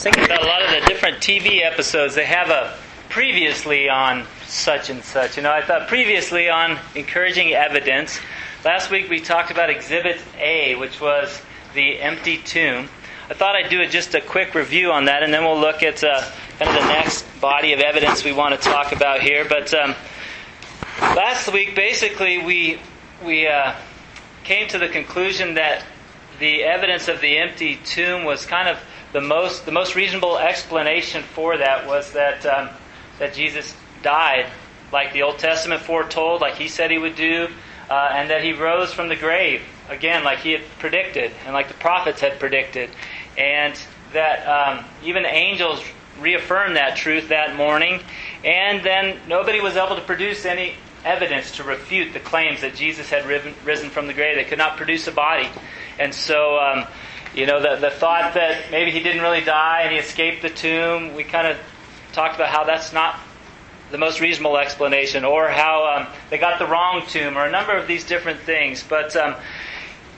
was thinking about a lot of the different TV episodes. They have a previously on such and such. You know, I thought previously on encouraging evidence. Last week we talked about Exhibit A, which was the empty tomb. I thought I'd do just a quick review on that, and then we'll look at uh, kind of the next body of evidence we want to talk about here. But um, last week, basically, we we uh, came to the conclusion that the evidence of the empty tomb was kind of the most the most reasonable explanation for that was that um, that Jesus died like the Old Testament foretold, like He said He would do, uh, and that He rose from the grave again, like He had predicted, and like the prophets had predicted, and that um, even the angels reaffirmed that truth that morning, and then nobody was able to produce any evidence to refute the claims that Jesus had risen from the grave. They could not produce a body, and so. Um, you know, the, the thought that maybe he didn't really die and he escaped the tomb, we kind of talked about how that's not the most reasonable explanation, or how um, they got the wrong tomb, or a number of these different things. But, um,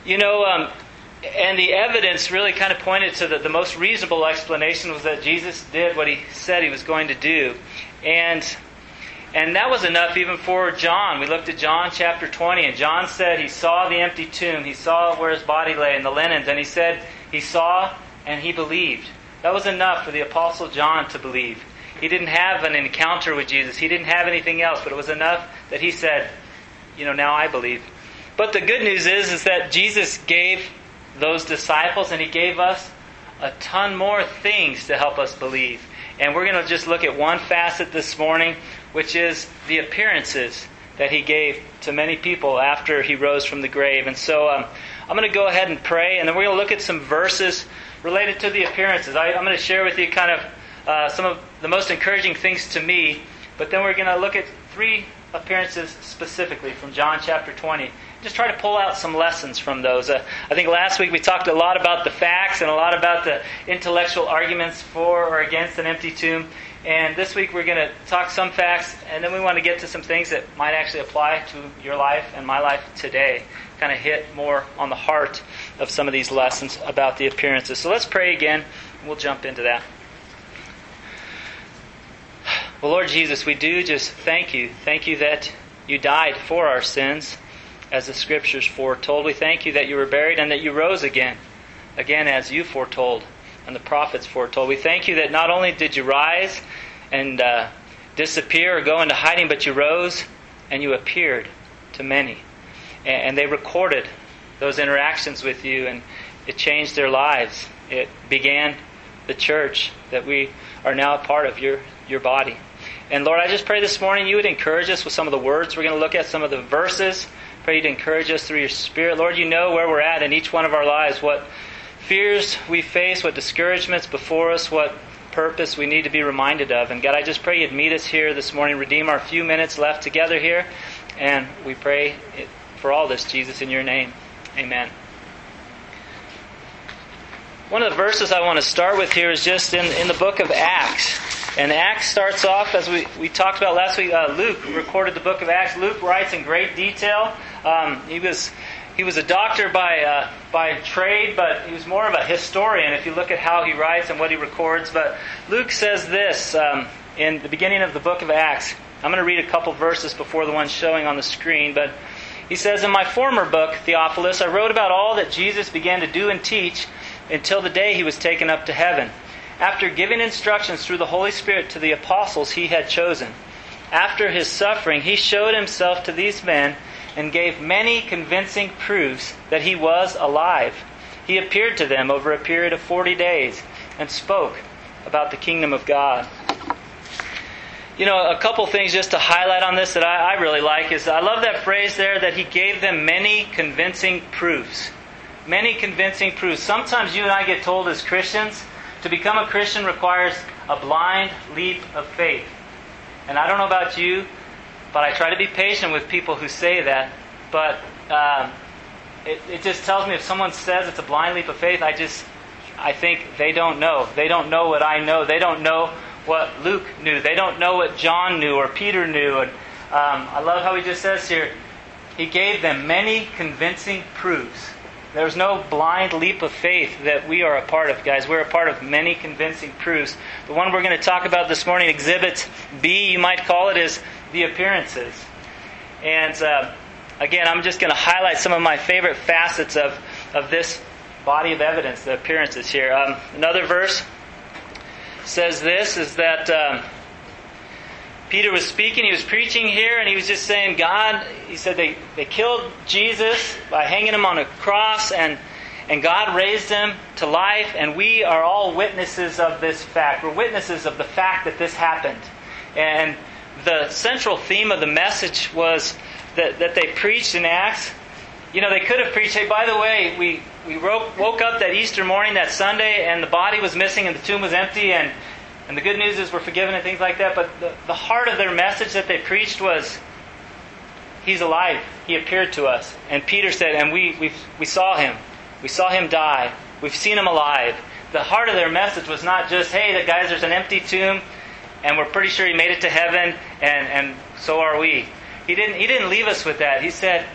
you know, um, and the evidence really kind of pointed to that the most reasonable explanation was that Jesus did what he said he was going to do. And and that was enough even for John. We looked at John chapter 20, and John said he saw the empty tomb. He saw where his body lay in the linens, and he said he saw and he believed. That was enough for the Apostle John to believe. He didn't have an encounter with Jesus, he didn't have anything else, but it was enough that he said, You know, now I believe. But the good news is, is that Jesus gave those disciples and he gave us a ton more things to help us believe. And we're going to just look at one facet this morning which is the appearances that he gave to many people after he rose from the grave. And so um, I'm going to go ahead and pray, and then we're going to look at some verses related to the appearances. I, am going to share with you kind of uh, some of the most encouraging things to me, but then we're going to look at three appearances specifically from John chapter 20. Just try to pull out some lessons from those. Uh, I think last week we talked a lot about the facts and a lot about the intellectual arguments for or against an empty tomb. And this week we're going to talk some facts, and then we want to get to some things that might actually apply to your life and my life today. Kind of hit more on the heart of some of these lessons about the appearances. So let's pray again, and we'll jump into that. Well, Lord Jesus, we do just thank you. Thank you that you died for our sins, as the scriptures foretold. We thank you that you were buried and that you rose again, again as you foretold and the prophets foretold. We thank you that not only did you rise and uh, disappear or go into hiding, but you rose and you appeared to many. And, and they recorded those interactions with you, and it changed their lives. It began the church that we are now a part of your, your body. And Lord, I just pray this morning you would encourage us with some of the words. We're going to look at some of the verses. Pray you to encourage us through your Spirit. Lord, you know where we're at in each one of our lives, what fears we face, what discouragements before us, what purpose we need to be reminded of. And God, I just pray you'd meet us here this morning, redeem our few minutes left together here. And we pray for all this, Jesus, in your name. Amen. One of the verses I want to start with here is just in, in the book of Acts. And Acts starts off, as we, we talked about last week, uh, Luke recorded the book of Acts. Luke writes in great detail. Um, he was he was a doctor by, uh, by trade, but he was more of a historian if you look at how he writes and what he records. But Luke says this um, in the beginning of the book of Acts. I'm going to read a couple verses before the one showing on the screen, but he says, In my former book, Theophilus, I wrote about all that Jesus began to do and teach until the day he was taken up to heaven, after giving instructions through the Holy Spirit to the apostles he had chosen. After his suffering, he showed himself to these men and gave many convincing proofs that he was alive. He appeared to them over a period of 40 days and spoke about the kingdom of God. You know, a couple things just to highlight on this that I, I really like is I love that phrase there that he gave them many convincing proofs. Many convincing proofs. Sometimes you and I get told as Christians to become a Christian requires a blind leap of faith. And I don't know about you, but I try to be patient with people who say that. But um, it, it just tells me if someone says it's a blind leap of faith, I just I think they don't know. They don't know what I know. They don't know what Luke knew. They don't know what John knew or Peter knew. And um, I love how he just says here, he gave them many convincing proofs There's no blind leap of faith that we are a part of, guys. We're a part of many convincing proofs. The one we're going to talk about this morning, Exhibit B, you might call it, is the appearances. And uh, again, I'm just going to highlight some of my favorite facets of, of this body of evidence, the appearances here. Um, another verse says this is that. Um, Peter was speaking, he was preaching here, and he was just saying, God, he said they, they killed Jesus by hanging him on a cross, and, and God raised him to life, and we are all witnesses of this fact. We're witnesses of the fact that this happened. And the central theme of the message was that, that they preached in Acts. You know, they could have preached, hey, by the way, we, we woke, woke up that Easter morning, that Sunday, and the body was missing and the tomb was empty, and and the good news is we're forgiven and things like that. But the, the heart of their message that they preached was, He's alive. He appeared to us. And Peter said, and we, we, we saw him. We saw him die. We've seen him alive. The heart of their message was not just, hey, the guys, there's an empty tomb, and we're pretty sure he made it to heaven, and, and so are we. He didn't, he didn't leave us with that. He said,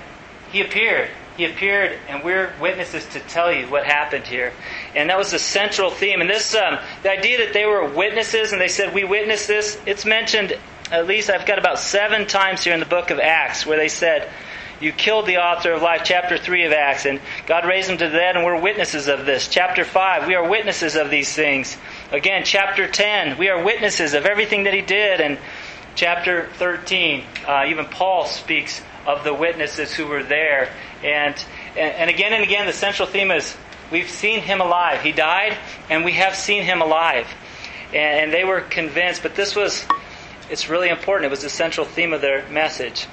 He appeared. He appeared, and we're witnesses to tell you what happened here. And that was the central theme. And this, um, the idea that they were witnesses, and they said, We witnessed this, it's mentioned at least, I've got about seven times here in the book of Acts where they said, You killed the author of life, chapter 3 of Acts, and God raised him to the dead, and we're witnesses of this. Chapter 5, we are witnesses of these things. Again, chapter 10, we are witnesses of everything that he did. And chapter 13, uh, even Paul speaks of the witnesses who were there. And, and again and again, the central theme is we've seen him alive. He died, and we have seen him alive. And, they were convinced, but this was, it's really important. It was the central theme of their message.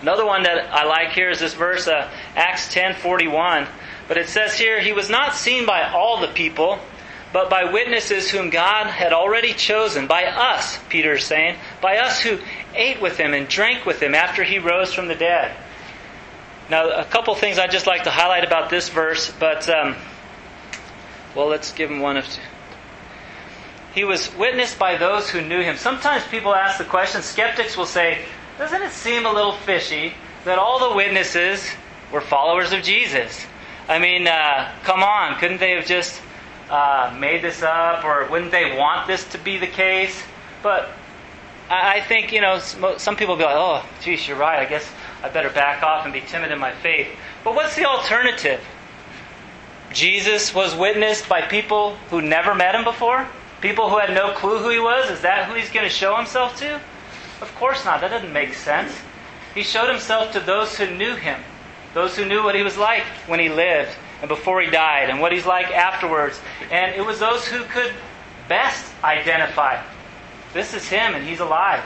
Another one that I like here is this verse, uh, Acts 10:41. But it says here, He was not seen by all the people, but by witnesses whom God had already chosen, by us, Peter is saying, by us who ate with him and drank with him after he rose from the dead. Now, a couple things I'd just like to highlight about this verse, but, um, well, let's give him one of two. He was witnessed by those who knew him. Sometimes people ask the question, skeptics will say, doesn't it seem a little fishy that all the witnesses were followers of Jesus? I mean, uh, come on, couldn't they have just uh, made this up, or wouldn't they want this to be the case? But I think, you know, some people be like, oh, geez, you're right. I guess I better back off and be timid in my faith. But what's the alternative? Jesus was witnessed by people who never met him before? People who had no clue who he was? Is that who he's going to show himself to? Of course not. That doesn't make sense. He showed himself to those who knew him, those who knew what he was like when he lived and before he died, and what he's like afterwards. And it was those who could best identify this is him and he's alive.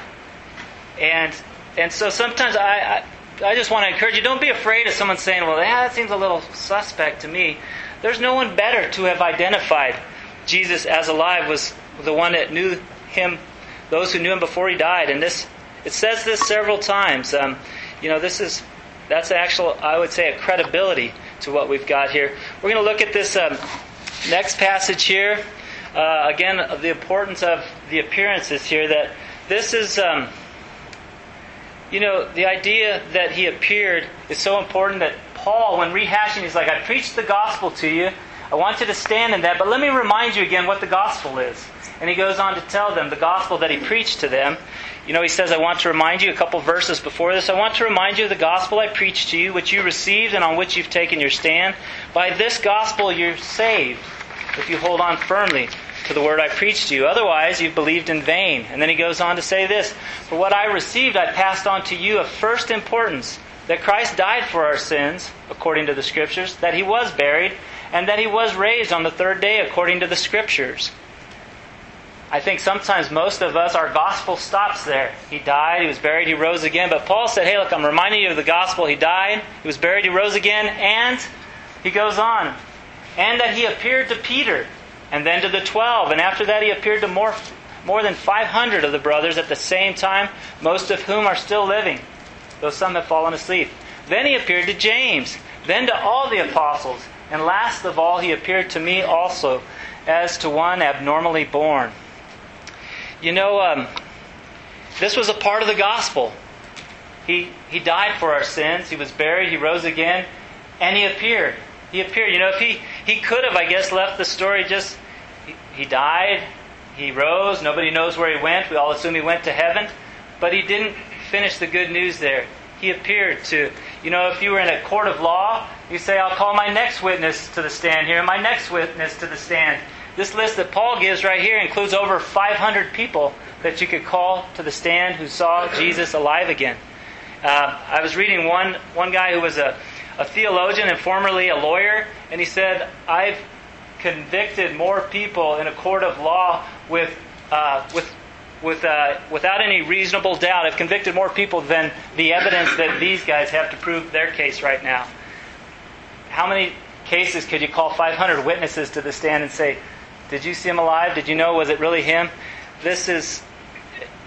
And and so sometimes I, I, I just want to encourage you, don't be afraid of someone saying, well, yeah, that seems a little suspect to me. There's no one better to have identified Jesus as alive was the one that knew him, those who knew him before he died. And this it says this several times. Um, you know, this is that's actual, I would say, a credibility to what we've got here. We're going to look at this um, next passage here. Uh, again, the importance of the appearances here. That this is. Um, you know, the idea that he appeared is so important that Paul, when rehashing, he's like, I preached the gospel to you. I want you to stand in that, but let me remind you again what the gospel is. And he goes on to tell them the gospel that he preached to them. You know, he says, I want to remind you a couple verses before this. I want to remind you of the gospel I preached to you, which you received and on which you've taken your stand. By this gospel you're saved if you hold on firmly to the word I preached to you. Otherwise, you've believed in vain. And then he goes on to say this For what I received, I passed on to you of first importance that Christ died for our sins, according to the Scriptures, that he was buried, and that he was raised on the third day, according to the Scriptures. I think sometimes most of us, our gospel stops there. He died, he was buried, he rose again. But Paul said, hey, look, I'm reminding you of the gospel. He died, he was buried, he rose again, and he goes on. And that he appeared to Peter and then to the twelve. And after that, he appeared to more, more than 500 of the brothers at the same time, most of whom are still living, though some have fallen asleep. Then he appeared to James, then to all the apostles, and last of all, he appeared to me also, as to one abnormally born. You know, um, this was a part of the gospel. He, he died for our sins, he was buried, he rose again, and he appeared. He appeared. You know, if he, he could have, I guess, left the story just, he, he died, he rose, nobody knows where he went. We all assume he went to heaven. But he didn't finish the good news there. He appeared to, you know, if you were in a court of law, you say, I'll call my next witness to the stand here, my next witness to the stand. This list that Paul gives right here includes over 500 people that you could call to the stand who saw Jesus alive again. Uh, I was reading one, one guy who was a, a theologian and formerly a lawyer, and he said, I've convicted more people in a court of law with, uh, with, with, uh, without any reasonable doubt. I've convicted more people than the evidence that these guys have to prove their case right now. How many cases could you call 500 witnesses to the stand and say, Did you see him alive? Did you know? Was it really him? This is,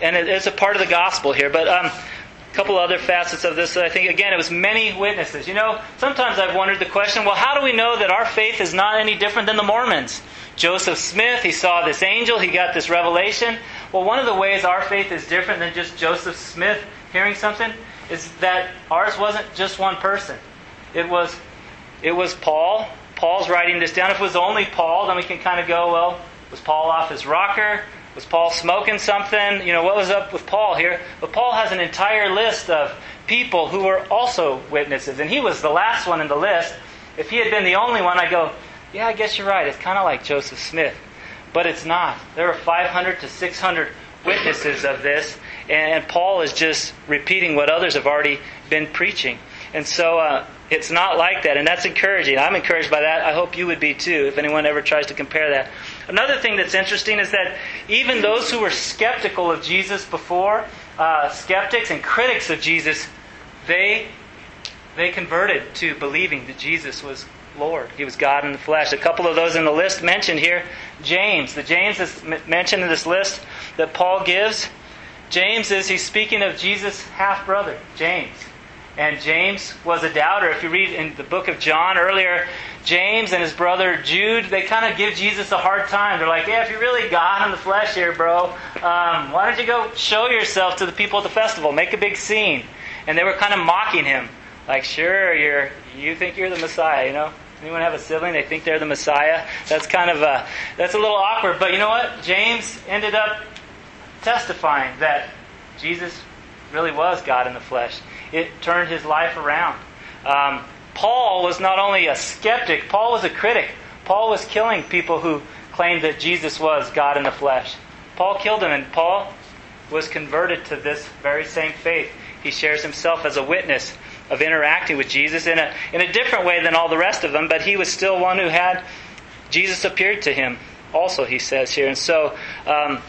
and it's a part of the gospel here, but. Um, a couple other facets of this. I think, again, it was many witnesses. You know, sometimes I've wondered the question well, how do we know that our faith is not any different than the Mormons? Joseph Smith, he saw this angel, he got this revelation. Well, one of the ways our faith is different than just Joseph Smith hearing something is that ours wasn't just one person. It was, it was Paul. Paul's writing this down. If it was only Paul, then we can kind of go, well, was Paul off his rocker? Was Paul smoking something? You know, what was up with Paul here? But Paul has an entire list of people who were also witnesses, and he was the last one in the list. If he had been the only one, I go, yeah, I guess you're right. It's kind of like Joseph Smith. But it's not. There are 500 to 600 witnesses of this, and Paul is just repeating what others have already been preaching. And so uh, it's not like that, and that's encouraging. I'm encouraged by that. I hope you would be too, if anyone ever tries to compare that. Another thing that's interesting is that even those who were skeptical of Jesus before, uh, skeptics and critics of Jesus, they they converted to believing that Jesus was Lord. He was God in the flesh. A couple of those in the list mentioned here. James. The James is mentioned in this list that Paul gives. James is he's speaking of Jesus' half brother, James. And James was a doubter. If you read in the book of John earlier, James and his brother Jude, they kind of give Jesus a hard time. They're like, yeah, if you're really God in the flesh here, bro, um, why don't you go show yourself to the people at the festival? Make a big scene. And they were kind of mocking him. Like, sure, you're, you think you're the Messiah, you know? Anyone have a sibling? They think they're the Messiah. That's kind of a, that's a little awkward. But you know what? James ended up testifying that Jesus really was God in the flesh it turned his life around. Um, Paul was not only a skeptic, Paul was a critic. Paul was killing people who claimed that Jesus was God in the flesh. Paul killed him, and Paul was converted to this very same faith. He shares himself as a witness of interacting with Jesus in a, in a different way than all the rest of them, but he was still one who had Jesus appeared to him, also, he says here. And so um,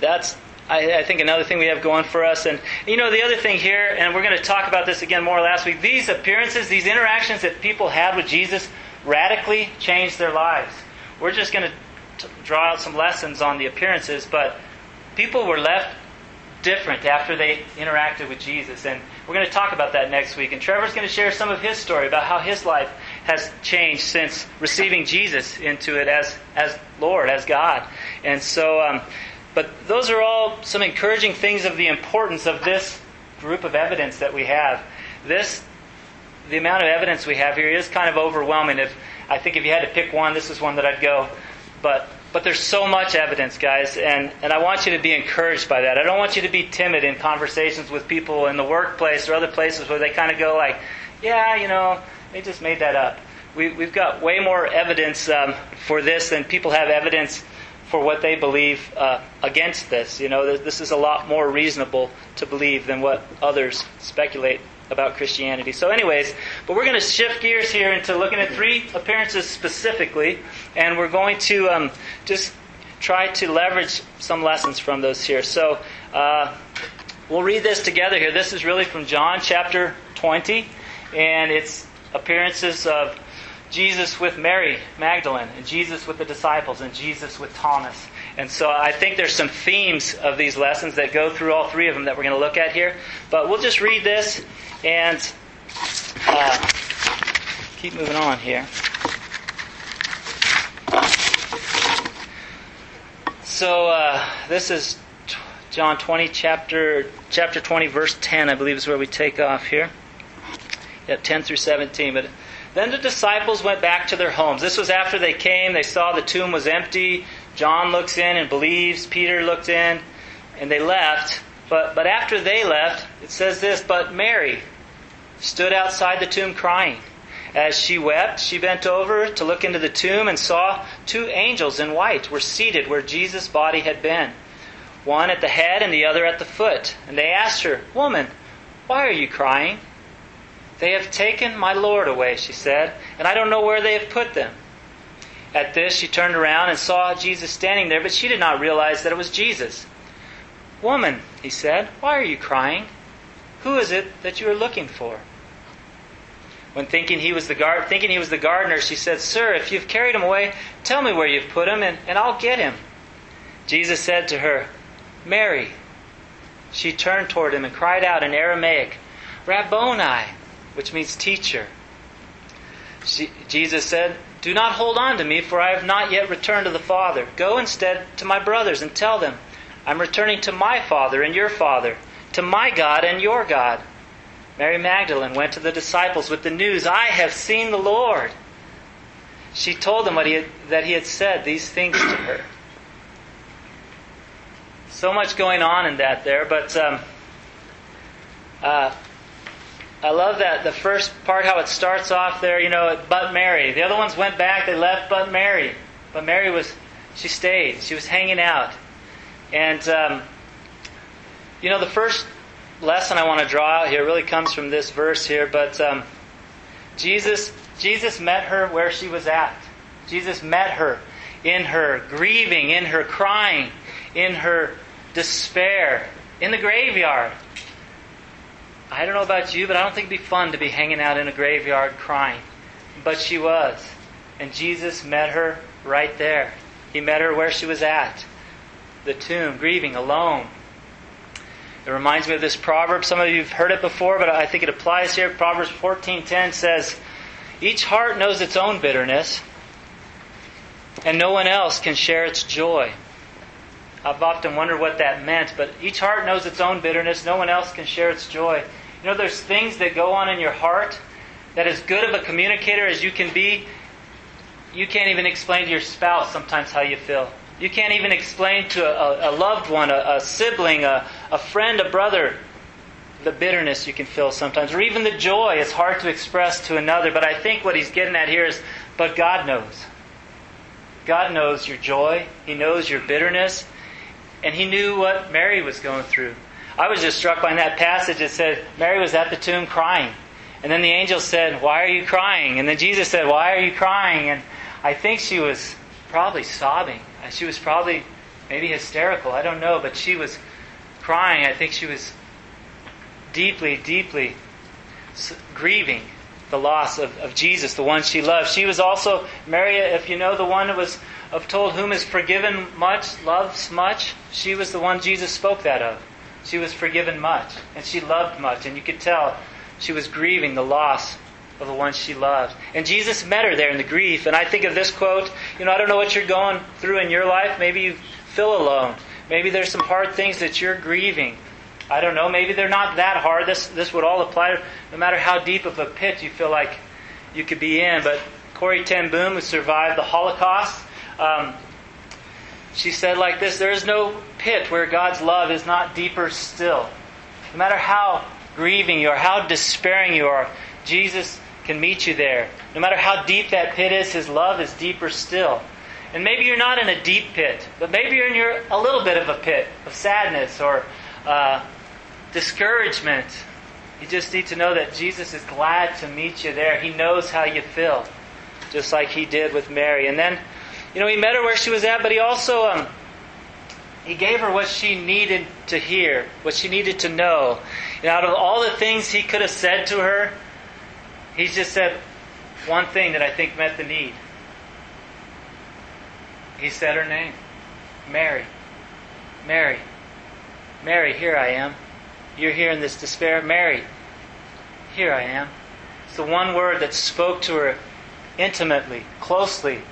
that's I, I, think another thing we have going for us. And you know, the other thing here, and we're going to talk about this again more last week, these appearances, these interactions that people had with Jesus radically changed their lives. We're just going to draw out some lessons on the appearances, but people were left different after they interacted with Jesus. And we're going to talk about that next week. And Trevor's going to share some of his story about how his life has changed since receiving Jesus into it as, as Lord, as God. And so, um, but those are all some encouraging things of the importance of this group of evidence that we have. This, the amount of evidence we have here is kind of overwhelming. If I think if you had to pick one, this is one that I'd go. But but there's so much evidence, guys, and, and I want you to be encouraged by that. I don't want you to be timid in conversations with people in the workplace or other places where they kind of go like, yeah, you know, they just made that up. We, we've got way more evidence um, for this than people have evidence for what they believe uh, against this. You know, this is a lot more reasonable to believe than what others speculate about Christianity. So, anyways, but we're going to shift gears here into looking at three appearances specifically, and we're going to um, just try to leverage some lessons from those here. So, uh, we'll read this together here. This is really from John chapter 20, and it's appearances of Jesus with Mary Magdalene, and Jesus with the disciples, and Jesus with Thomas. And so I think there's some themes of these lessons that go through all three of them that we're going to look at here. But we'll just read this and uh, keep moving on here. So uh, this is John 20, chapter chapter 20, verse 10, I believe is where we take off here. Yep, 10 through 17. But Then the disciples went back to their homes. This was after they came, they saw the tomb was empty. John looks in and believes, Peter looked in, and they left. But, but after they left, it says this But Mary stood outside the tomb crying. As she wept, she bent over to look into the tomb and saw two angels in white were seated where Jesus' body had been, one at the head and the other at the foot. And they asked her, Woman, why are you crying? They have taken my Lord away, she said, and I don't know where they have put them. At this, she turned around and saw Jesus standing there, but she did not realize that it was Jesus. Woman, he said, why are you crying? Who is it that you are looking for? When thinking he was the guard, thinking he was the gardener, she said, "Sir, if you've carried him away, tell me where you've put him, and, and I'll get him." Jesus said to her, "Mary." She turned toward him and cried out in Aramaic, "Rabboni," which means teacher. She, Jesus said, Do not hold on to me, for I have not yet returned to the Father. Go instead to my brothers and tell them, I'm returning to my Father and your Father, to my God and your God. Mary Magdalene went to the disciples with the news, I have seen the Lord. She told them what he had, that he had said these things to her. So much going on in that there, but um, uh, I love that the first part how it starts off there. You know, but Mary. The other ones went back; they left, but Mary. But Mary was she stayed. She was hanging out, and um, you know the first lesson I want to draw out here really comes from this verse here. But um, Jesus Jesus met her where she was at. Jesus met her in her grieving, in her crying, in her despair, in the graveyard. I don't know about you, but I don't think it'd be fun to be hanging out in a graveyard crying. But she was. And Jesus met her right there. He met her where she was at the tomb, grieving, alone. It reminds me of this proverb. Some of you have heard it before, but I think it applies here. Proverbs 14:10 says, "Each heart knows its own bitterness, and no one else can share its joy." I've often wondered what that meant, but each heart knows its own bitterness. No one else can share its joy. You know, there's things that go on in your heart that, as good of a communicator as you can be, you can't even explain to your spouse sometimes how you feel. You can't even explain to a, a loved one, a, a sibling, a, a friend, a brother, the bitterness you can feel sometimes, or even the joy. It's hard to express to another. But I think what he's getting at here is, but God knows. God knows your joy. He knows your bitterness and he knew what Mary was going through. I was just struck by that passage that said Mary was at the tomb crying. And then the angel said, Why are you crying? And then Jesus said, Why are you crying? And I think she was probably sobbing. Uh, she was probably maybe hysterical. I don't know. But she was crying. I think she was deeply, deeply grieving the loss of, of Jesus, the one she loved. She was also, Mary, if you know, the one that was of told whom is forgiven much loves much, she was the one Jesus spoke that of. She was forgiven much, and she loved much, and you could tell she was grieving the loss of the one she loved. And Jesus met her there in the grief. And I think of this quote, you know, I don't know what you're going through in your life. Maybe you feel alone. Maybe there's some hard things that you're grieving. I don't know. Maybe they're not that hard. This this would all apply no matter how deep of a pit you feel like you could be in. But Corrie ten Boom, who survived the Holocaust, um, she said like this There is no pit where God's love is not deeper still. No matter how grieving you are, how despairing you are, Jesus can meet you there. No matter how deep that pit is, His love is deeper still. And maybe you're not in a deep pit, but maybe you're in your, a little bit of a pit of sadness or uh, discouragement. You just need to know that Jesus is glad to meet you there. He knows how you feel, just like He did with Mary. And then you know, he met her where she was at, but he also um, he gave her what she needed to hear, what she needed to know. And out of all the things he could have said to her, he just said one thing that I think met the need. He said her name Mary. Mary. Mary, here I am. You're here in this despair. Mary, here I am. It's the one word that spoke to her intimately, closely,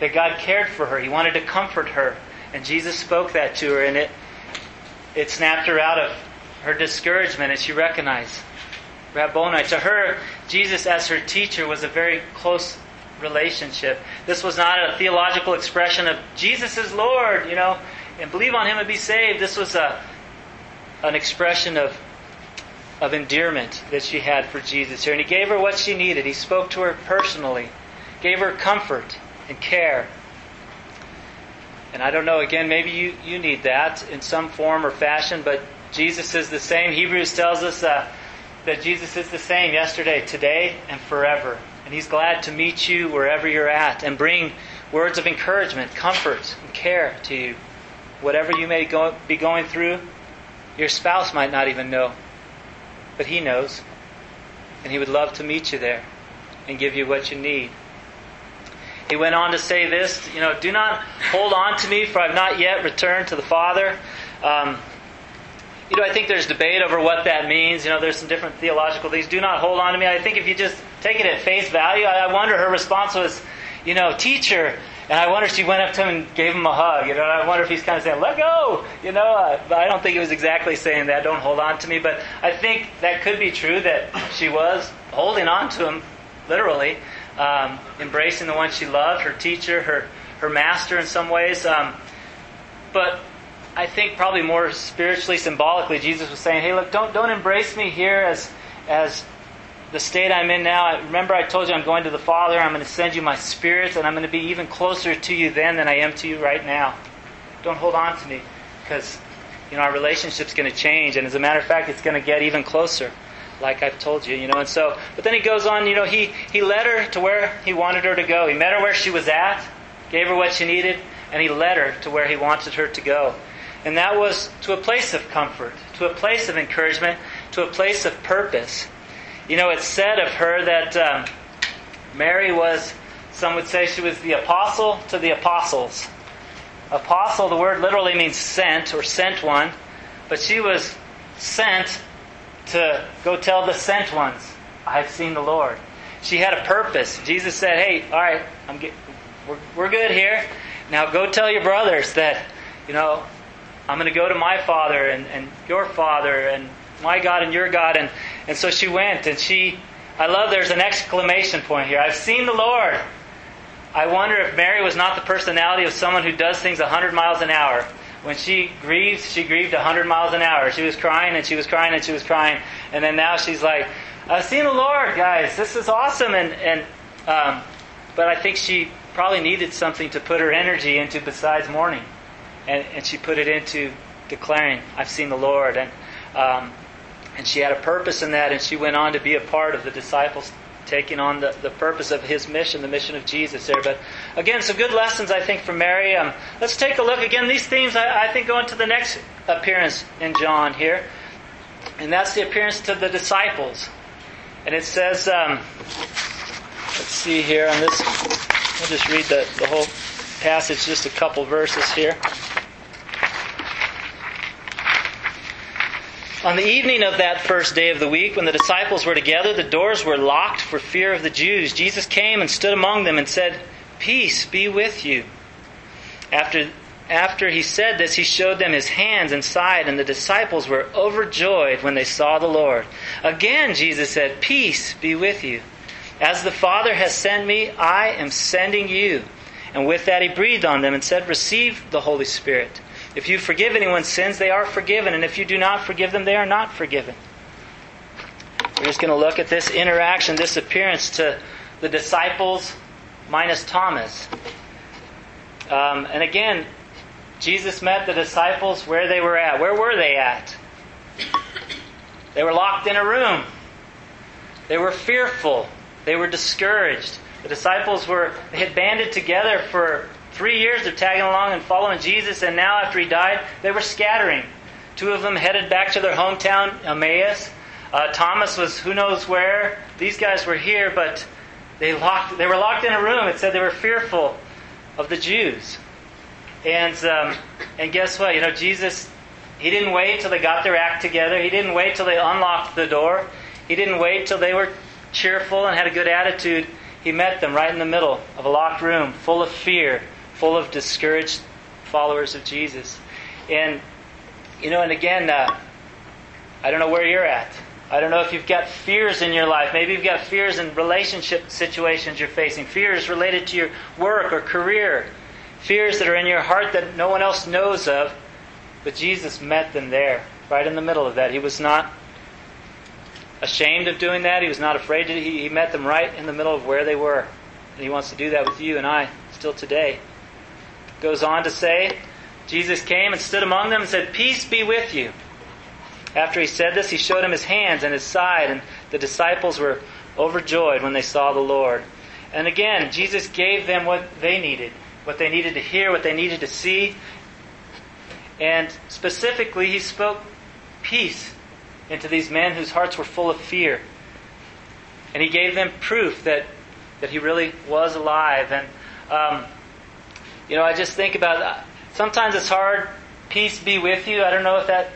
that God cared for her. He wanted to comfort her. And Jesus spoke that to her, and it, it snapped her out of her discouragement, and she recognized Rabboni. To her, Jesus as her teacher was a very close relationship. This was not a theological expression of Jesus is Lord, you know, and believe on him and be saved. This was a an expression of of endearment that she had for Jesus here. And he gave her what she needed. He spoke to her personally, gave her comfort and care. And I don't know, again, maybe you, you need that in some form or fashion, but Jesus is the same. Hebrews tells us uh, that Jesus is the same yesterday, today, and forever. And He's glad to meet you wherever you're at and bring words of encouragement, comfort, and care to you. Whatever you may go, be going through, your spouse might not even know, but He knows. And He would love to meet you there and give you what you need. He went on to say this, you know, do not hold on to me, for I've not yet returned to the Father. Um, you know, I think there's debate over what that means. You know, there's some different theological things. Do not hold on to me. I think if you just take it at face value, I wonder her response was, you know, teacher. And I wonder if she went up to him and gave him a hug. You know, I wonder if he's kind of saying, let go. You know, uh, but I don't think he was exactly saying that. Don't hold on to me. But I think that could be true that she was holding on to him, literally, um, embracing the one she loved, her teacher, her her master in some ways. Um, but I think probably more spiritually, symbolically, Jesus was saying, "Hey, look, don't don't embrace me here as as the state I'm in now. Remember, I told you I'm going to the Father. I'm going to send you my Spirit, and I'm going to be even closer to you then than I am to you right now. Don't hold on to me, because you know our relationship's going to change, and as a matter of fact, it's going to get even closer." Like I've told you, you know. And so, but then he goes on, you know, he, he led her to where he wanted her to go. He met her where she was at, gave her what she needed, and he led her to where he wanted her to go. And that was to a place of comfort, to a place of encouragement, to a place of purpose. You know, it's said of her that um, Mary was, some would say she was the apostle to the apostles. Apostle, the word literally means sent or sent one, but she was sent to go tell the sent ones, I've seen the Lord. She had a purpose. Jesus said, Hey, all right, I'm get, we're, we're good here. Now go tell your brothers that, you know, I'm going to go to my Father and, and your Father and my God and your God. And, and so she went and she, I love there's an exclamation point here. I've seen the Lord. I wonder if Mary was not the personality of someone who does things 100 miles an hour when she grieved, she grieved 100 miles an hour. She was crying and she was crying and she was crying. And then now she's like, I've seen the Lord, guys. This is awesome. And, and um, but I think she probably needed something to put her energy into besides mourning. And, and she put it into declaring, I've seen the Lord. And, um, and she had a purpose in that, and she went on to be a part of the disciples taking on the, the purpose of his mission, the mission of Jesus there. But again, some good lessons, I think, from Mary. Um, let's take a look. Again, these themes, I, I think, go into the next appearance in John here. And that's the appearance to the disciples. And it says, um, let's see here on this, I'll just read the, the whole passage, just a couple verses here. On the evening of that first day of the week, when the disciples were together, the doors were locked for fear of the Jews. Jesus came and stood among them and said, Peace be with you. After, after he said this, he showed them his hands and side, and the disciples were overjoyed when they saw the Lord. Again, Jesus said, Peace be with you. As the Father has sent me, I am sending you. And with that, he breathed on them and said, Receive the Holy Spirit. If you forgive anyone's sins, they are forgiven. And if you do not forgive them, they are not forgiven. We're just going to look at this interaction, this appearance to the disciples minus Thomas. Um, and again, Jesus met the disciples where they were at. Where were they at? They were locked in a room. They were fearful. They were discouraged. The disciples were they had banded together for Three years of tagging along and following Jesus, and now after he died, they were scattering. Two of them headed back to their hometown, Emmaus. Uh, Thomas was who knows where. These guys were here, but they locked. They were locked in a room. It said they were fearful of the Jews. And um, and guess what? You know, Jesus. He didn't wait till they got their act together. He didn't wait till they unlocked the door. He didn't wait till they were cheerful and had a good attitude. He met them right in the middle of a locked room, full of fear, full of discouraged followers of Jesus. And, you know, and again, uh, I don't know where you're at. I don't know if you've got fears in your life. Maybe you've got fears in relationship situations you're facing, fears related to your work or career, fears that are in your heart that no one else knows of. But Jesus met them there, right in the middle of that. He was not ashamed of doing that. He was not afraid to. He, he met them right in the middle of where they were. And He wants to do that with you and I still today. Goes on to say, Jesus came and stood among them and said, Peace be with you. After he said this, he showed him his hands and his side, and the disciples were overjoyed when they saw the Lord. And again, Jesus gave them what they needed, what they needed to hear, what they needed to see. And specifically, he spoke peace into these men whose hearts were full of fear. And he gave them proof that, that he really was alive. And, um, you know, I just think about sometimes it's hard, peace be with you. I don't know if that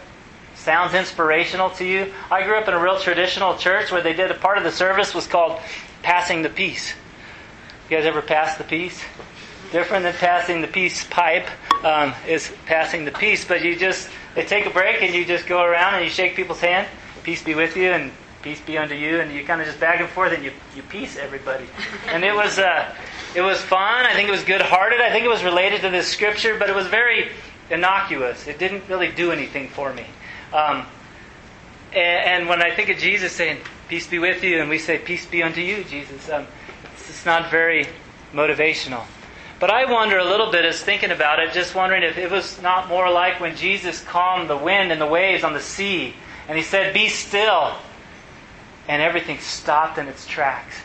sounds inspirational to you. I grew up in a real traditional church where they did a part of the service was called passing the peace. You guys ever pass the peace? Different than passing the peace pipe um, is passing the peace, but you just they take a break and you just go around and you shake people's hand. Peace be with you and peace be unto you, and you kind of just back and forth and you you peace everybody. And it was uh, it was fun. I think it was good-hearted. I think it was related to this scripture, but it was very innocuous. It didn't really do anything for me. Um, and, and, when I think of Jesus saying, Peace be with you, and we say, Peace be unto you, Jesus, um, it's, it's not very motivational. But I wonder a little bit as thinking about it, just wondering if it was not more like when Jesus calmed the wind and the waves on the sea, and he said, Be still, and everything stopped in its tracks.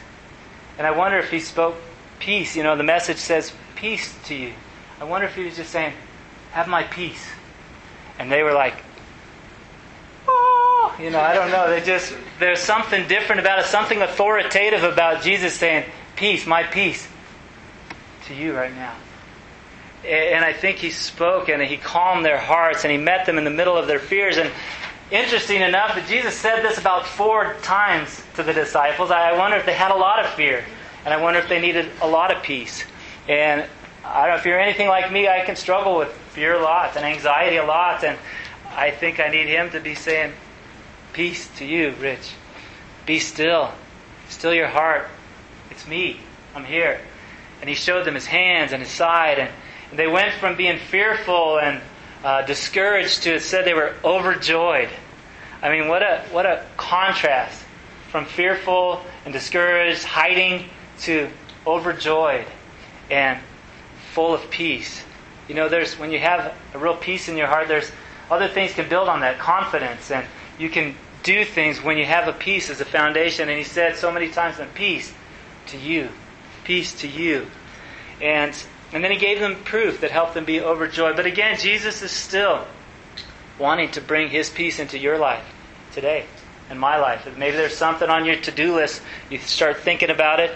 And I wonder if he spoke peace. You know, the message says, Peace to you. I wonder if he was just saying, Have my peace. And they were like, you know, I don't know. They just there's something different about it, something authoritative about Jesus saying, "Peace, my peace, to you right now." And I think he spoke and he calmed their hearts and he met them in the middle of their fears. And interesting enough that Jesus said this about four times to the disciples. I wonder if they had a lot of fear, and I wonder if they needed a lot of peace. And I don't know if you're anything like me, I can struggle with fear a lot and anxiety a lot, and I think I need him to be saying, Peace to you, Rich. Be still. Still your heart. It's me. I'm here. And he showed them his hands and his side. And, and they went from being fearful and uh, discouraged to it said they were overjoyed. I mean, what a, what a contrast from fearful and discouraged, hiding, to overjoyed and full of peace. You know, there's when you have a real peace in your heart, there's other things can build on that confidence, and you can do things when you have a peace as a foundation. And he said so many times, "And peace to you, peace to you," and and then he gave them proof that helped them be overjoyed. But again, Jesus is still wanting to bring His peace into your life today and my life. Maybe there's something on your to-do list. You start thinking about it,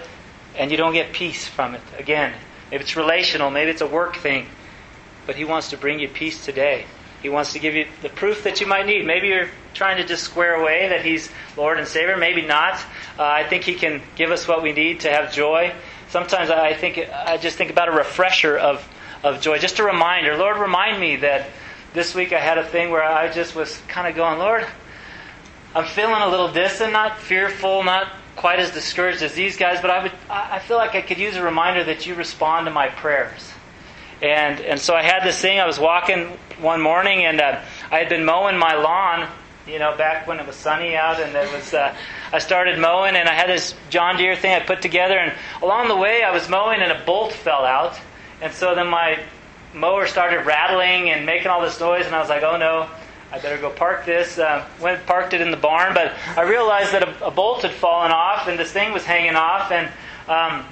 and you don't get peace from it. Again, maybe it's relational, maybe it's a work thing, but He wants to bring you peace today. He wants to give you the proof that you might need. Maybe you're trying to just square away that He's Lord and Savior. Maybe not. Uh, I think He can give us what we need to have joy. Sometimes I think I just think about a refresher of, of joy, just a reminder. Lord, remind me that this week I had a thing where I just was kind of going, Lord, I'm feeling a little distant, not fearful, not quite as discouraged as these guys, but I would I feel like I could use a reminder that you respond to my prayers. And, and so I had this thing. I was walking one morning and uh, I had been mowing my lawn, you know, back when it was sunny out. And it was, uh, I started mowing and I had this John Deere thing I put together. And along the way, I was mowing and a bolt fell out. And so then my mower started rattling and making all this noise. And I was like, oh no, I better go park this. Uh, went parked it in the barn, but I realized that a, a, bolt had fallen off and this thing was hanging off, and um,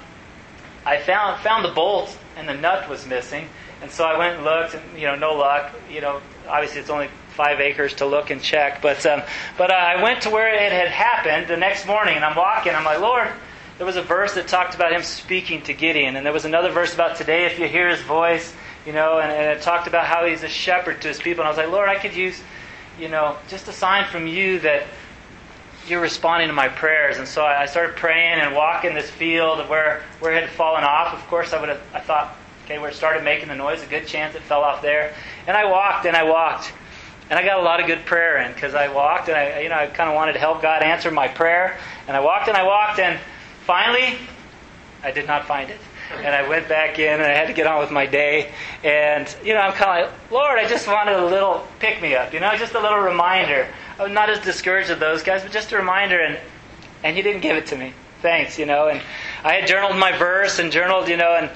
I found found the bolt and the nut was missing. And so I went and looked, and you know, no luck. You know, obviously it's only five acres to look and check, but um, but I went to where it had happened the next morning, and I'm walking. I'm like, Lord, there was a verse that talked about him speaking to Gideon, and there was another verse about today, if you hear his voice, you know, and, and it talked about how he's a shepherd to his people. And I was like, Lord, I could use, you know, just a sign from you that you're responding to my prayers. And so I started praying and walking this field where, where it had fallen off. Of course, I would have, I thought, okay, where it started making the noise, a good chance it fell off there. And I walked and I walked. and I got a lot of good prayer in because I walked and I, you know, I kind of wanted to help God answer my prayer. And I walked and I walked, and finally, I did not find it. And I went back in and I had to get on with my day. And, you know, I'm kind of like, Lord, I just wanted a little pick me up, you know, just a little reminder. I was not as discouraged as those guys, but just a reminder. And, and He didn't give it to me. Thanks, you know. And I had journaled my verse and journaled, you know, and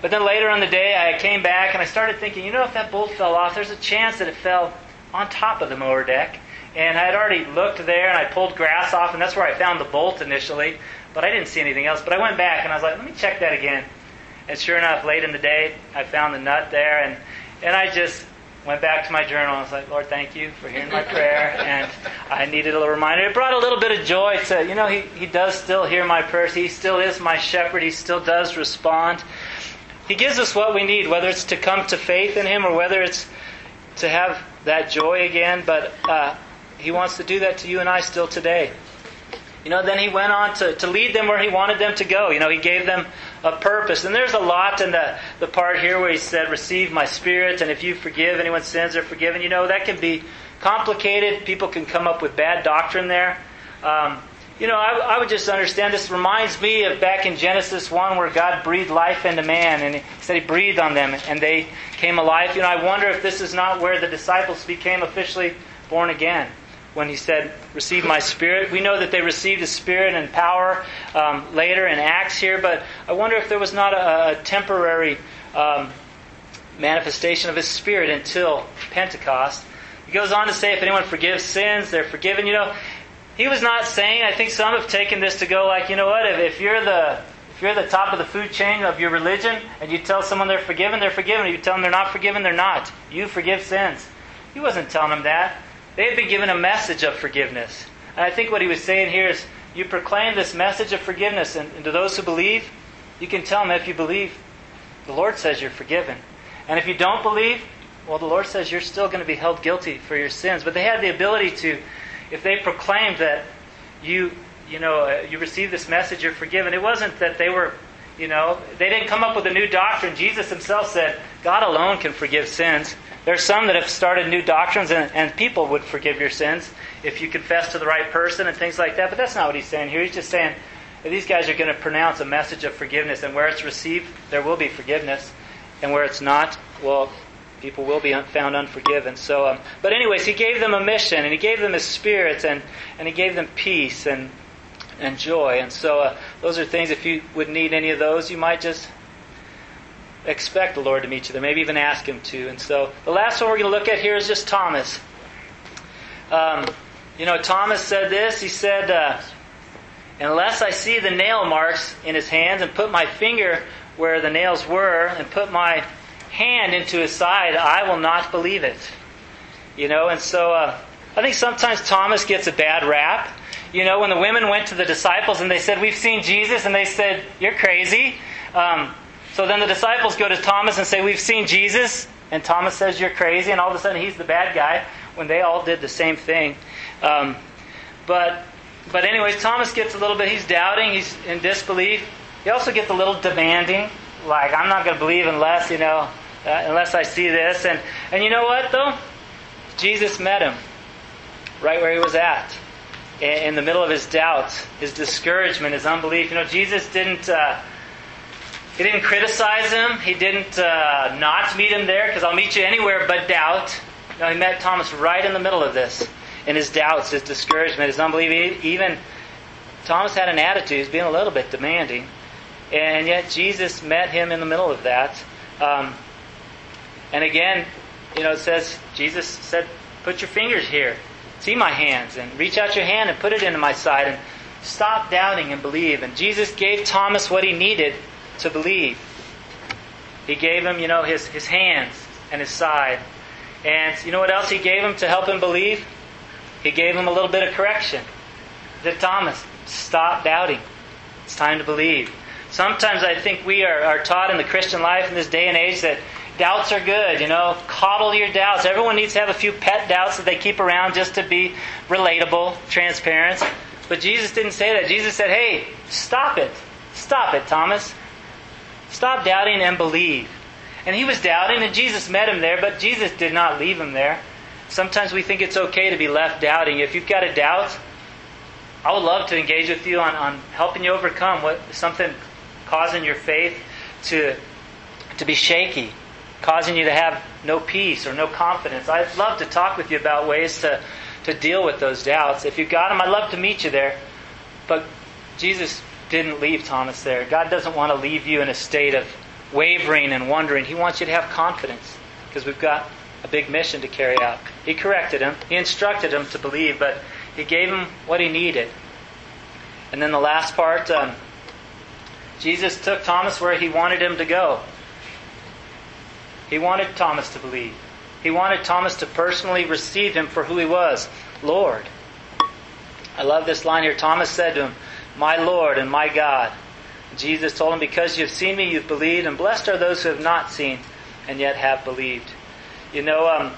but then later in the day, I came back and I started thinking, you know, if that bolt fell off, there's a chance that it fell on top of the mower deck. And I had already looked there and I pulled grass off, and that's where I found the bolt initially. But I didn't see anything else. But I went back and I was like, let me check that again. And sure enough, late in the day, I found the nut there, and, and I just went back to my journal and I was like, Lord, thank you for hearing my prayer. And I needed a little reminder. It brought a little bit of joy to, you know, he, he does still hear my prayers. He still is my shepherd. He still does respond. He gives us what we need, whether it's to come to faith in Him or whether it's to have that joy again. But uh, He wants to do that to you and I still today. You know, then He went on to, to lead them where He wanted them to go. You know, He gave them a purpose. And there's a lot in the, the part here where He said, Receive my Spirit, and if you forgive anyone's sins, they're forgiven. You know, that can be complicated. People can come up with bad doctrine there. Um, you know, I, I, would just understand this reminds me of back in Genesis 1 where God breathed life into man and he said he breathed on them and they came alive. You know, I wonder if this is not where the disciples became officially born again when he said, Receive my spirit. We know that they received his spirit and power um, later in Acts here, but I wonder if there was not a, a temporary um, manifestation of his spirit until Pentecost. He goes on to say, If anyone forgives sins, they're forgiven. You know, he was not saying, I think some have taken this to go like, you know what, if, if you're the if you're the top of the food chain of your religion and you tell someone they're forgiven, they're forgiven. If you tell them they're not forgiven, they're not. You forgive sins. He wasn't telling them that. They had been given a message of forgiveness. And I think what he was saying here is you proclaim this message of forgiveness, and, and to those who believe, you can tell them if you believe, the Lord says you're forgiven. And if you don't believe, well, the Lord says you're still going to be held guilty for your sins. But they had the ability to if they proclaimed that you, you know, uh, you received this message, you're forgiven, it wasn't that they were, you know, they didn't come up with a new doctrine. Jesus himself said, God alone can forgive sins. There are some that have started new doctrines, and, and people would forgive your sins if you confess to the right person and things like that. But that's not what he's saying here. He's just saying these guys are going to pronounce a message of forgiveness, and where it's received, there will be forgiveness, and where it's not, well, people will be found unforgiven. So, um, but anyways, he gave them a mission, and he gave them his spirit, and and he gave them peace and and joy. And so, uh, those are things. If you would need any of those, you might just expect the Lord to meet you there. Maybe even ask Him to. And so, the last one we're going to look at here is just Thomas. Um, you know, Thomas said this. He said. Uh, Unless I see the nail marks in his hands and put my finger where the nails were and put my hand into his side, I will not believe it. You know, and so uh, I think sometimes Thomas gets a bad rap. You know, when the women went to the disciples and they said, We've seen Jesus, and they said, You're crazy. Um, so then the disciples go to Thomas and say, We've seen Jesus. And Thomas says, You're crazy. And all of a sudden he's the bad guy when they all did the same thing. Um, but, but, anyways, Thomas gets a little bit, he's doubting, he's in disbelief. He also gets a little demanding. Like, I'm not going to believe unless, you know, uh, unless I see this. And, and you know what, though? Jesus met him right where he was at, in, the middle of his doubts, his discouragement, his unbelief. You know, Jesus didn't. Uh, he didn't criticize him. He didn't uh, not meet him there because I'll meet you anywhere but doubt. No, he met Thomas right in the middle of this, in his doubts, his discouragement, his unbelief. Even Thomas had an attitude; he was being a little bit demanding, and yet Jesus met him in the middle of that. Um, and again, you know, it says, Jesus said, put your fingers here. See my hands and reach out your hand and put it into my side and stop doubting and believe. And Jesus gave Thomas what he needed to believe. He gave him, you know, his, his hands and his side. And you know what else he gave him to help him believe? He gave him a little bit of correction. Said, Thomas, stop doubting. It's time to believe. Sometimes I think we are, are taught in the Christian life in this day and age that Doubts are good, you know. Coddle your doubts. Everyone needs to have a few pet doubts that they keep around just to be relatable, transparent. But Jesus didn't say that. Jesus said, hey, stop it. Stop it, Thomas. Stop doubting and believe. And he was doubting, and Jesus met him there, but Jesus did not leave him there. sometimes we think it's okay to be left doubting. If you've got a doubt, I would love to engage with you on, on helping you overcome what something causing your faith to to be shaky, causing you to have no peace or no confidence. I'd love to talk with you about ways to, to deal with those doubts. If you've got them, I'd love to meet you there. But Jesus didn't leave Thomas there. God doesn't want to leave you in a state of wavering and wondering. He wants you to have confidence because we've got a big mission to carry out. He corrected him, he instructed him to believe, but he gave him what he needed. And then the last part um, Jesus took Thomas where he wanted him to go. He wanted Thomas to believe. He wanted Thomas to personally receive him for who he was Lord. I love this line here. Thomas said to him, My Lord and my God. Jesus told him, Because you've seen me, you've believed, and blessed are those who have not seen and yet have believed. You know, um,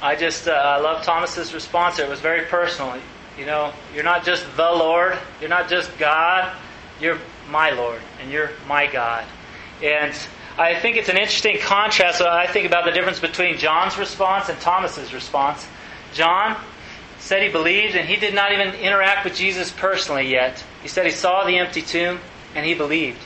I just uh, I love Thomas's response. It was very personal. You know, you're not just the Lord. You're not just God. You're my Lord, and you're my God. And I think it's an interesting contrast I think about the difference between John's response and Thomas's response. John said he believed, and he did not even interact with Jesus personally yet. He said he saw the empty tomb, and he believed.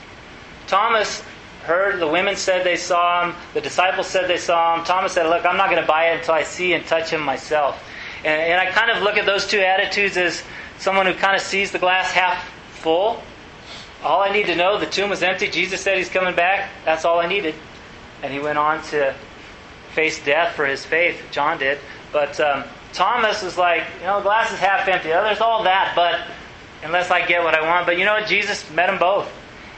Thomas heard the women said they saw him, the disciples said they saw him. Thomas said, Look, I'm not going to buy it until I see and touch him myself. And, and I kind of look at those two attitudes as someone who kind of sees the glass half full all I need to know, the tomb was empty. Jesus said he's coming back. That's all I needed. And he went on to face death for his faith. John did. But um, Thomas is like, you know, the glass is half empty. Oh, there's all that, but unless I get what I want. But you know what? Jesus met them both.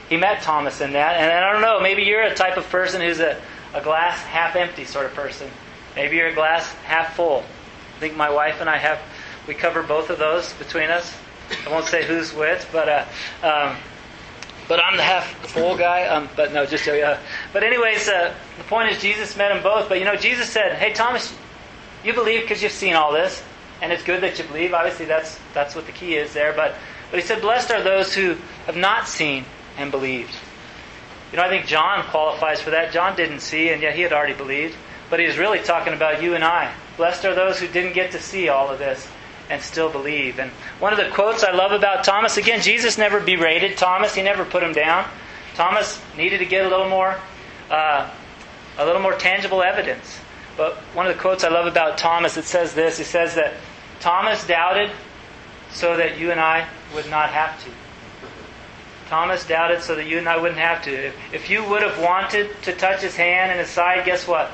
He met Thomas in that. And I don't know, maybe you're a type of person who's a, a glass half empty sort of person. Maybe you're a glass half full. I think my wife and I have, we cover both of those between us. I won't say who's which, but uh, um, but I'm the half full guy. Um, but no, just uh, but anyways, uh, the point is Jesus met them both. But you know, Jesus said, "Hey Thomas, you believe because you've seen all this, and it's good that you believe. Obviously, that's that's what the key is there. But but he said, blessed are those who have not seen and believed. You know, I think John qualifies for that. John didn't see, and yet he had already believed. But he was really talking about you and I. Blessed are those who didn't get to see all of this and still believe. And one of the quotes I love about Thomas, again, Jesus never berated Thomas. He never put him down. Thomas needed to get a little more, uh, a little more tangible evidence. But one of the quotes I love about Thomas, it says this. It says that Thomas doubted so that you and I would not have to. Thomas doubted so that you and I wouldn't have to. If, if you would have wanted to touch his hand and his side, guess what?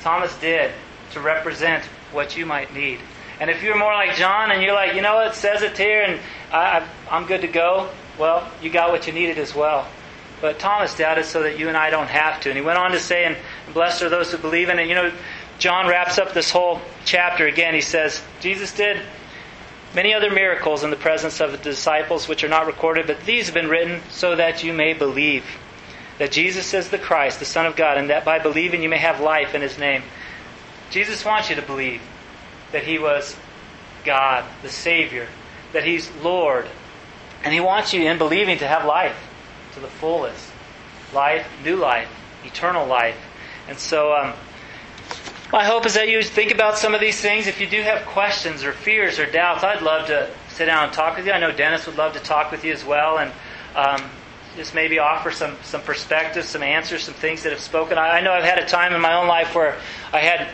Thomas did to represent what you might need. And if you're more like John and you're like, you know, what, it says it here and I, I'm good to go, well, you got what you needed as well. But Thomas doubted so that you and I don't have to. And he went on to say, and blessed are those who believe in it. You know, John wraps up this whole chapter again. He says, Jesus did many other miracles in the presence of the disciples which are not recorded, but these have been written so that you may believe that Jesus is the Christ, the Son of God, and that by believing you may have life in his name. Jesus wants you to believe that He was God, the Savior, that He's Lord. And He wants you, in believing, to have life to the fullest life, new life, eternal life. And so, um, my hope is that you think about some of these things. If you do have questions or fears or doubts, I'd love to sit down and talk with you. I know Dennis would love to talk with you as well. And um, just maybe offer some, some perspective, some answers, some things that have spoken. I, I know I've had a time in my own life where I had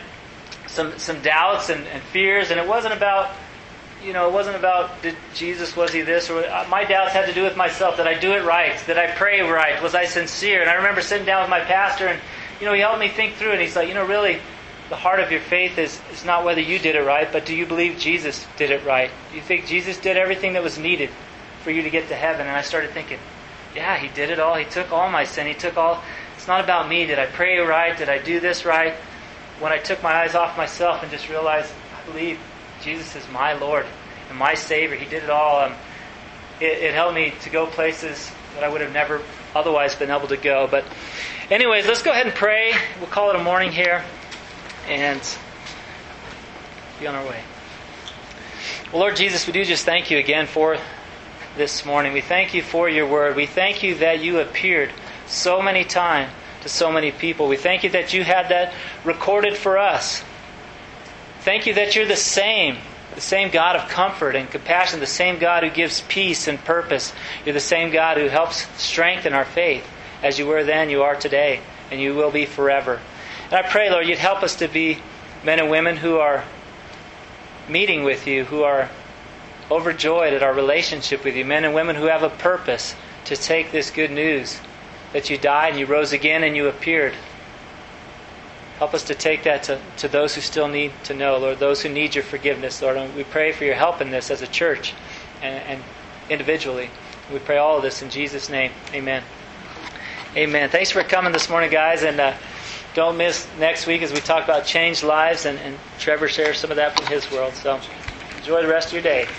some some doubts and, and fears, and it wasn't about you know, it wasn't about did Jesus was he this or uh, my doubts had to do with myself. Did I do it right? Did I pray right? Was I sincere? And I remember sitting down with my pastor, and you know, he helped me think through, and he's like, you know, really, the heart of your faith is is not whether you did it right, but do you believe Jesus did it right? Do you think Jesus did everything that was needed for you to get to heaven? And I started thinking, yeah, he did it all. He took all my sin. He took all. It's not about me. Did I pray right? Did I do this right? when I took my eyes off myself and just realized I believe Jesus is my Lord and my Savior. He did it all. Um, it, it helped me to go places that I would have never otherwise been able to go. But, anyways, let's go ahead and pray. We'll call it a morning here and be on our way. Well, Lord Jesus, we do just thank you again for this morning. We thank you for your word. We thank you that you appeared so many times to so many people. We thank you that you had that recorded for us. Thank you that you're the same, the same God of comfort and compassion, the same God who gives peace and purpose. You're the same God who helps strengthen our faith. As you were then, you are today, and you will be forever. And I pray, Lord, you'd help us to be men and women who are meeting with you, who are overjoyed at our relationship with you, men and women who have a purpose to take this good news that you died and you rose again and you appeared. Help us to take that to, to those who still need to know, Lord, those who need your forgiveness, Lord. And we pray for your help in this as a church and, and individually. We pray all of this in Jesus' name. Amen. Amen. Thanks for coming this morning, guys. And uh, don't miss next week as we talk about changed lives, and, and Trevor shares some of that from his world. So enjoy the rest of your day.